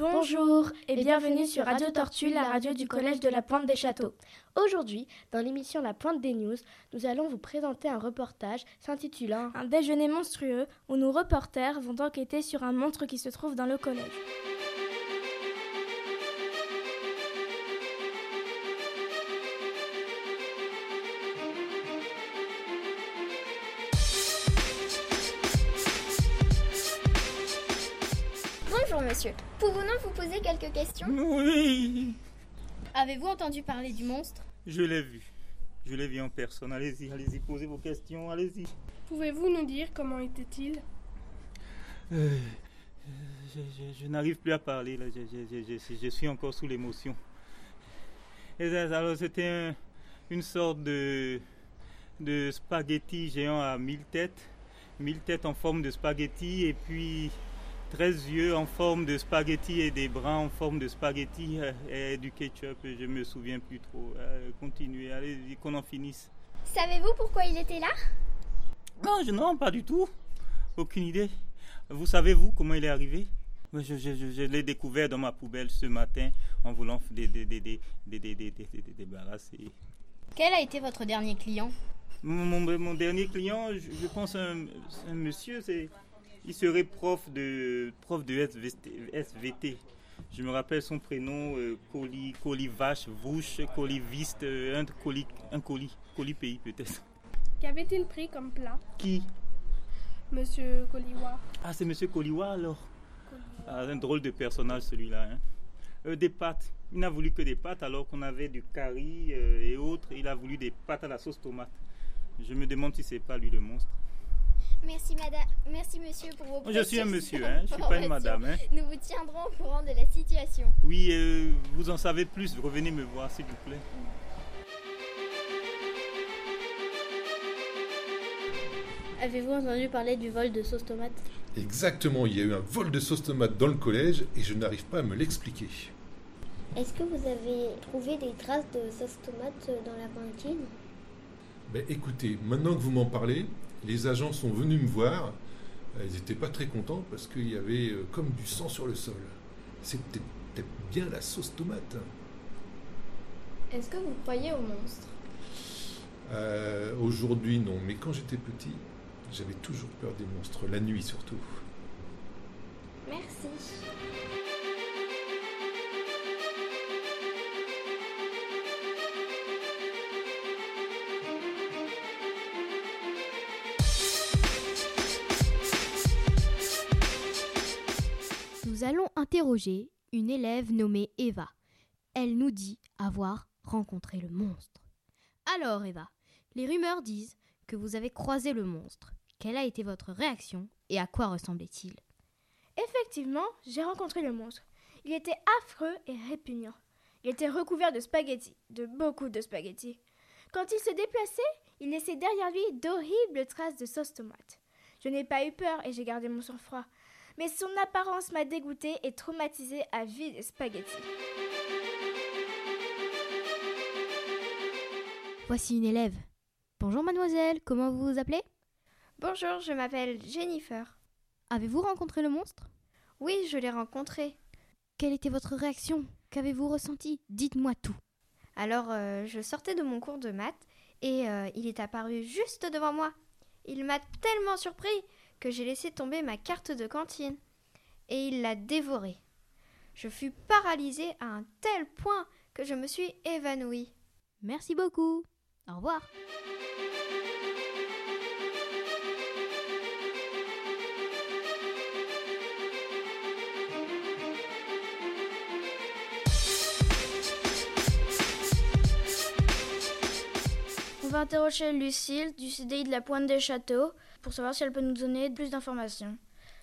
Bonjour et bienvenue sur Radio Tortue, la radio du Collège de la Pointe des Châteaux. Aujourd'hui, dans l'émission La Pointe des News, nous allons vous présenter un reportage s'intitulant Un déjeuner monstrueux où nos reporters vont enquêter sur un monstre qui se trouve dans le collège. Monsieur, pouvons-nous vous poser quelques questions Oui, Avez-vous entendu parler du monstre je l'ai vu. Je l'ai vu en personne. Allez-y, allez-y, posez vos questions, allez-y. Pouvez-vous nous dire comment était-il Euh, je je- je n'arrive plus à parler, là. Je, je- je- je- je suis encore sous l'émotion. Alors, c'était un- une sorte de, de spaghetti géant à mille têtes. Mille têtes en forme de spaghetti et puis 13 yeux en forme de spaghetti et des bras en forme de spaghetti euh, et du ketchup, je ne me souviens plus trop. Euh, continuez, allez, qu'on en finisse. Savez-vous pourquoi il était là? Non, je non, pas du tout. Aucune idée. Vous savez-vous comment il est arrivé? Je, l'ai découvert dans ma poubelle ce matin en voulant débarrasser. Quel a été votre dernier client? Mon, dernier client, je, pense un, un monsieur, c'est il serait prof de, prof de SVT. SVT. Je me rappelle son prénom, euh, colis, colis vache, vouche, colis viste, euh, un colis, un colis, colis pays peut-être. Qu'avait-il pris comme plat, Qui? Monsieur Coliwa Ah, c'est Monsieur Coliwa alors Ah, Un drôle de personnage celui-là. hein. Euh, des pâtes. Il n'a voulu que des pâtes alors qu'on avait du curry euh, et autres. Il a voulu des pâtes à la sauce tomate. Je me demande si c'est pas lui le monstre. Merci madame, merci monsieur pour vos Je suis un monsieur, hein. je suis pas une madame. hein. Nous vous tiendrons au courant de la situation. Oui, euh, vous en savez plus. Revenez me voir s'il vous plaît. Avez-vous entendu parler du vol de sauce tomate? Exactement, il y a eu un vol de sauce tomate dans le collège et je n'arrive pas à me l'expliquer. Est-ce que vous avez trouvé des traces de sauce tomate dans la cantine Ben écoutez, maintenant que vous m'en parlez, les agents sont venus me voir. Ils n'étaient pas très contents parce qu'il y avait euh, comme du sang sur le sol. C'était peut-être bien la sauce tomate. Est-ce que vous croyez au monstre? Euh, Aujourd'hui non, mais quand j'étais petit, j'avais toujours peur des monstres, la nuit surtout. Allons interroger une élève nommée Eva. Elle nous dit avoir rencontré le monstre. Alors Eva, les rumeurs disent que vous avez croisé le monstre. Quelle a été votre réaction et à quoi ressemblait-il? Effectivement, j'ai rencontré le monstre. Il était affreux et répugnant. Il était recouvert de spaghettis, de beaucoup de spaghettis. Quand il se déplaçait, il laissait derrière lui d'horribles traces de sauce tomate. Je n'ai pas eu peur et j'ai gardé mon sang-froid. Mais son apparence m'a dégoûté et traumatisé à vie des spaghettis. Voici une élève. Bonjour mademoiselle, comment vous vous appelez? Bonjour, je m'appelle Jennifer. Avez-vous rencontré le monstre? Oui, je l'ai rencontré. Quelle était votre réaction? Qu'avez-vous ressenti? Dites-moi tout. Alors, euh, je sortais de mon cours de maths et euh, il est apparu juste devant moi. Il m'a tellement surpris que j'ai laissé tomber ma carte de cantine et il l'a dévorée. Je fus paralysée à un tel point que je me suis évanouie. Merci beaucoup. Au revoir. On va interroger Lucille du CDI de la Pointe des Châteaux pour savoir si elle peut nous donner plus d'informations.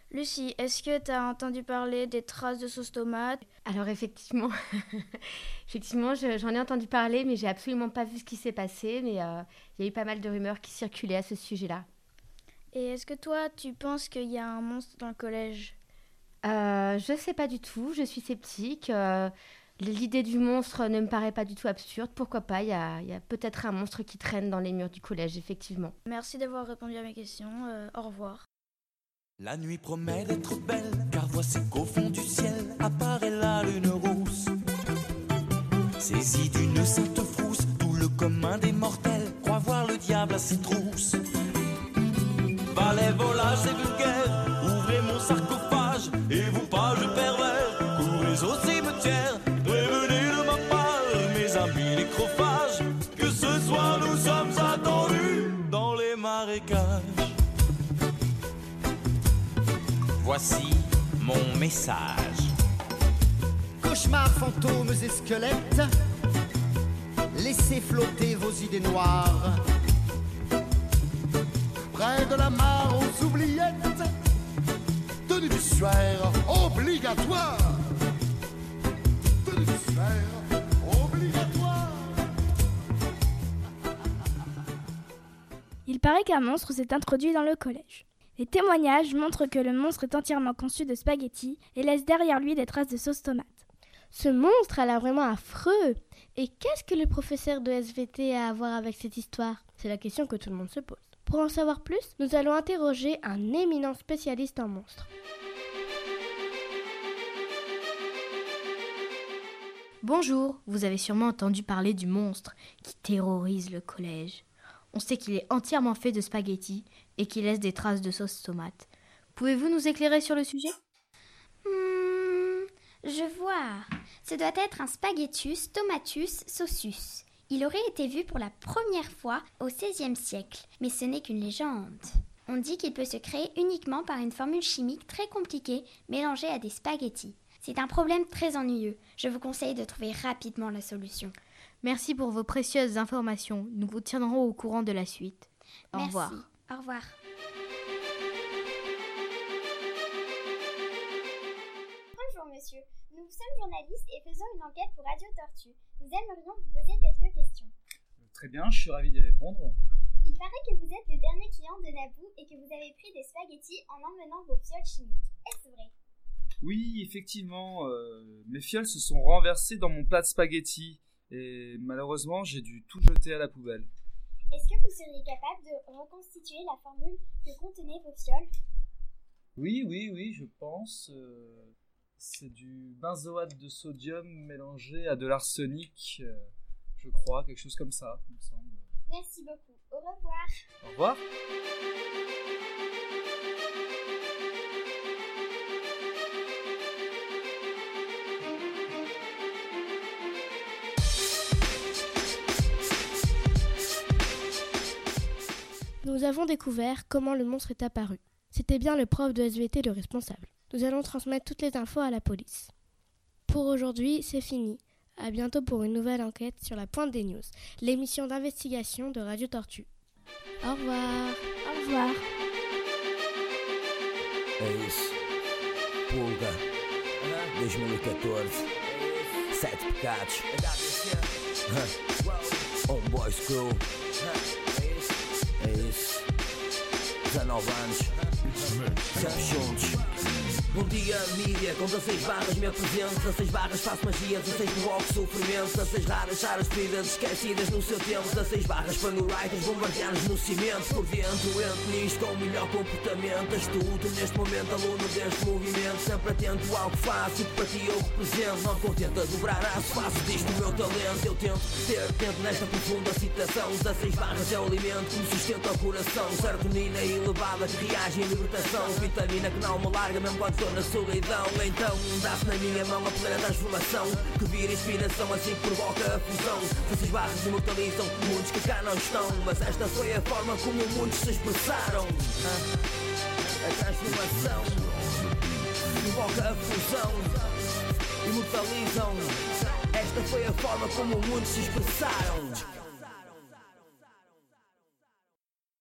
Lucie, est-ce que tu as entendu parler des traces de sauce tomate? Alors effectivement, effectivement, je- j'en ai entendu parler, mais j'ai absolument pas vu ce qui s'est passé. Mais euh, il y a eu pas mal de rumeurs qui circulaient à ce sujet-là. Et est-ce que toi, tu penses qu'il y a un monstre dans le collège? Euh, je sais pas du tout. Je suis sceptique. euh, L'idée du monstre ne me paraît pas du tout absurde. Pourquoi pas? Il y a, peut-être un monstre qui traîne dans les murs du collège, effectivement. Merci d'avoir répondu à mes questions. Euh, au revoir. La nuit promet d'être belle, car voici qu'au fond du ciel apparaît la lune rousse. Voici mon message. Cauchemars, fantômes et squelettes, laissez flotter vos idées noires. Près de la mare aux oubliettes, tenue du suaire obligatoire. Tenue du suaire obligatoire. Il paraît qu'un monstre s'est introduit dans le collège. Les témoignages montrent que le monstre est entièrement conçu de spaghettis et laisse derrière lui des traces de sauce tomate. Ce monstre a l'air vraiment affreux. Et qu'est-ce que le professeur de SVT a à voir avec cette histoire? C'est la question que tout le monde se pose. Pour en savoir plus, nous allons interroger un éminent spécialiste en monstres. Bonjour, vous avez sûrement entendu parler du monstre qui terrorise le collège. On sait qu'il est entièrement fait de spaghettis et qu'il laisse des traces de sauce tomate. Pouvez-vous nous éclairer sur le sujet? Hmm, je vois. Ce doit être un spaghettus tomatus sausus. Il aurait été vu pour la première fois au XVIe siècle, mais ce n'est qu'une légende. On dit qu'il peut se créer uniquement par une formule chimique très compliquée mélangée à des spaghettis. C'est un problème très ennuyeux. Je vous conseille de trouver rapidement la solution. Merci pour vos précieuses informations. Nous vous tiendrons au courant de la suite. Au Merci. revoir. Au revoir. Bonjour monsieur, nous sommes journalistes et faisons une enquête pour Radio Tortue. Nous aimerions vous poser quelques questions. Très bien, je suis ravi d'y répondre. Il paraît que vous êtes le dernier client de Naboo et que vous avez pris des spaghettis en emmenant vos fioles chimiques. Est-ce vrai? Oui, effectivement, euh, mes fioles se sont renversées dans mon plat de spaghettis et malheureusement j'ai dû tout jeter à la poubelle. Est-ce que vous seriez capable de reconstituer la formule que contenaient vos fioles? Oui, oui, oui, je pense. euh, c'est du benzoate de sodium mélangé à de l'arsenic, euh, je crois, quelque chose comme ça, il me semble. Merci beaucoup. Au revoir. Au revoir. Nous avons découvert comment le monstre est apparu. C'était bien le prof de SVT le responsable. Nous allons transmettre toutes les infos à la police. Pour aujourd'hui, c'est fini. À bientôt pour une nouvelle enquête sur la pointe des news, l'émission d'investigation de Radio Tortue. Au revoir. Au revoir. É isso. Pulga. 2014. Sete pecados. Hã. Boys crew. É isso. 19 anos. Bom dia, mídia, com 16 barras me apresento 16 barras faço magia, 16 provoco sofrimento 16 raras, raras vidas esquecidas no seu tempo 16 barras ponho writers, bombardeanos no cimento Por dentro entro nisto com o melhor comportamento Astuto neste momento, aluno deste movimento Sempre atento ao que faço, que para ti eu represento Não contente a dobrar aço, faço disto o meu talento Eu tento ter atento nesta profunda citação 16 barras é o alimento que me sustenta o coração Serotonina elevada que reage em libertação Vitamina que não me larga mesmo quando na solidão. Então dá-se na minha mão a plena transformação. Que vira inspiração assim provoca a fusão. Essas barras imortalizam mundos que cá não estão. Mas esta foi a forma como muitos se expressaram. Ah, A transformação provoca a fusão. Imortalizam. Esta foi a forma como muitos se expressaram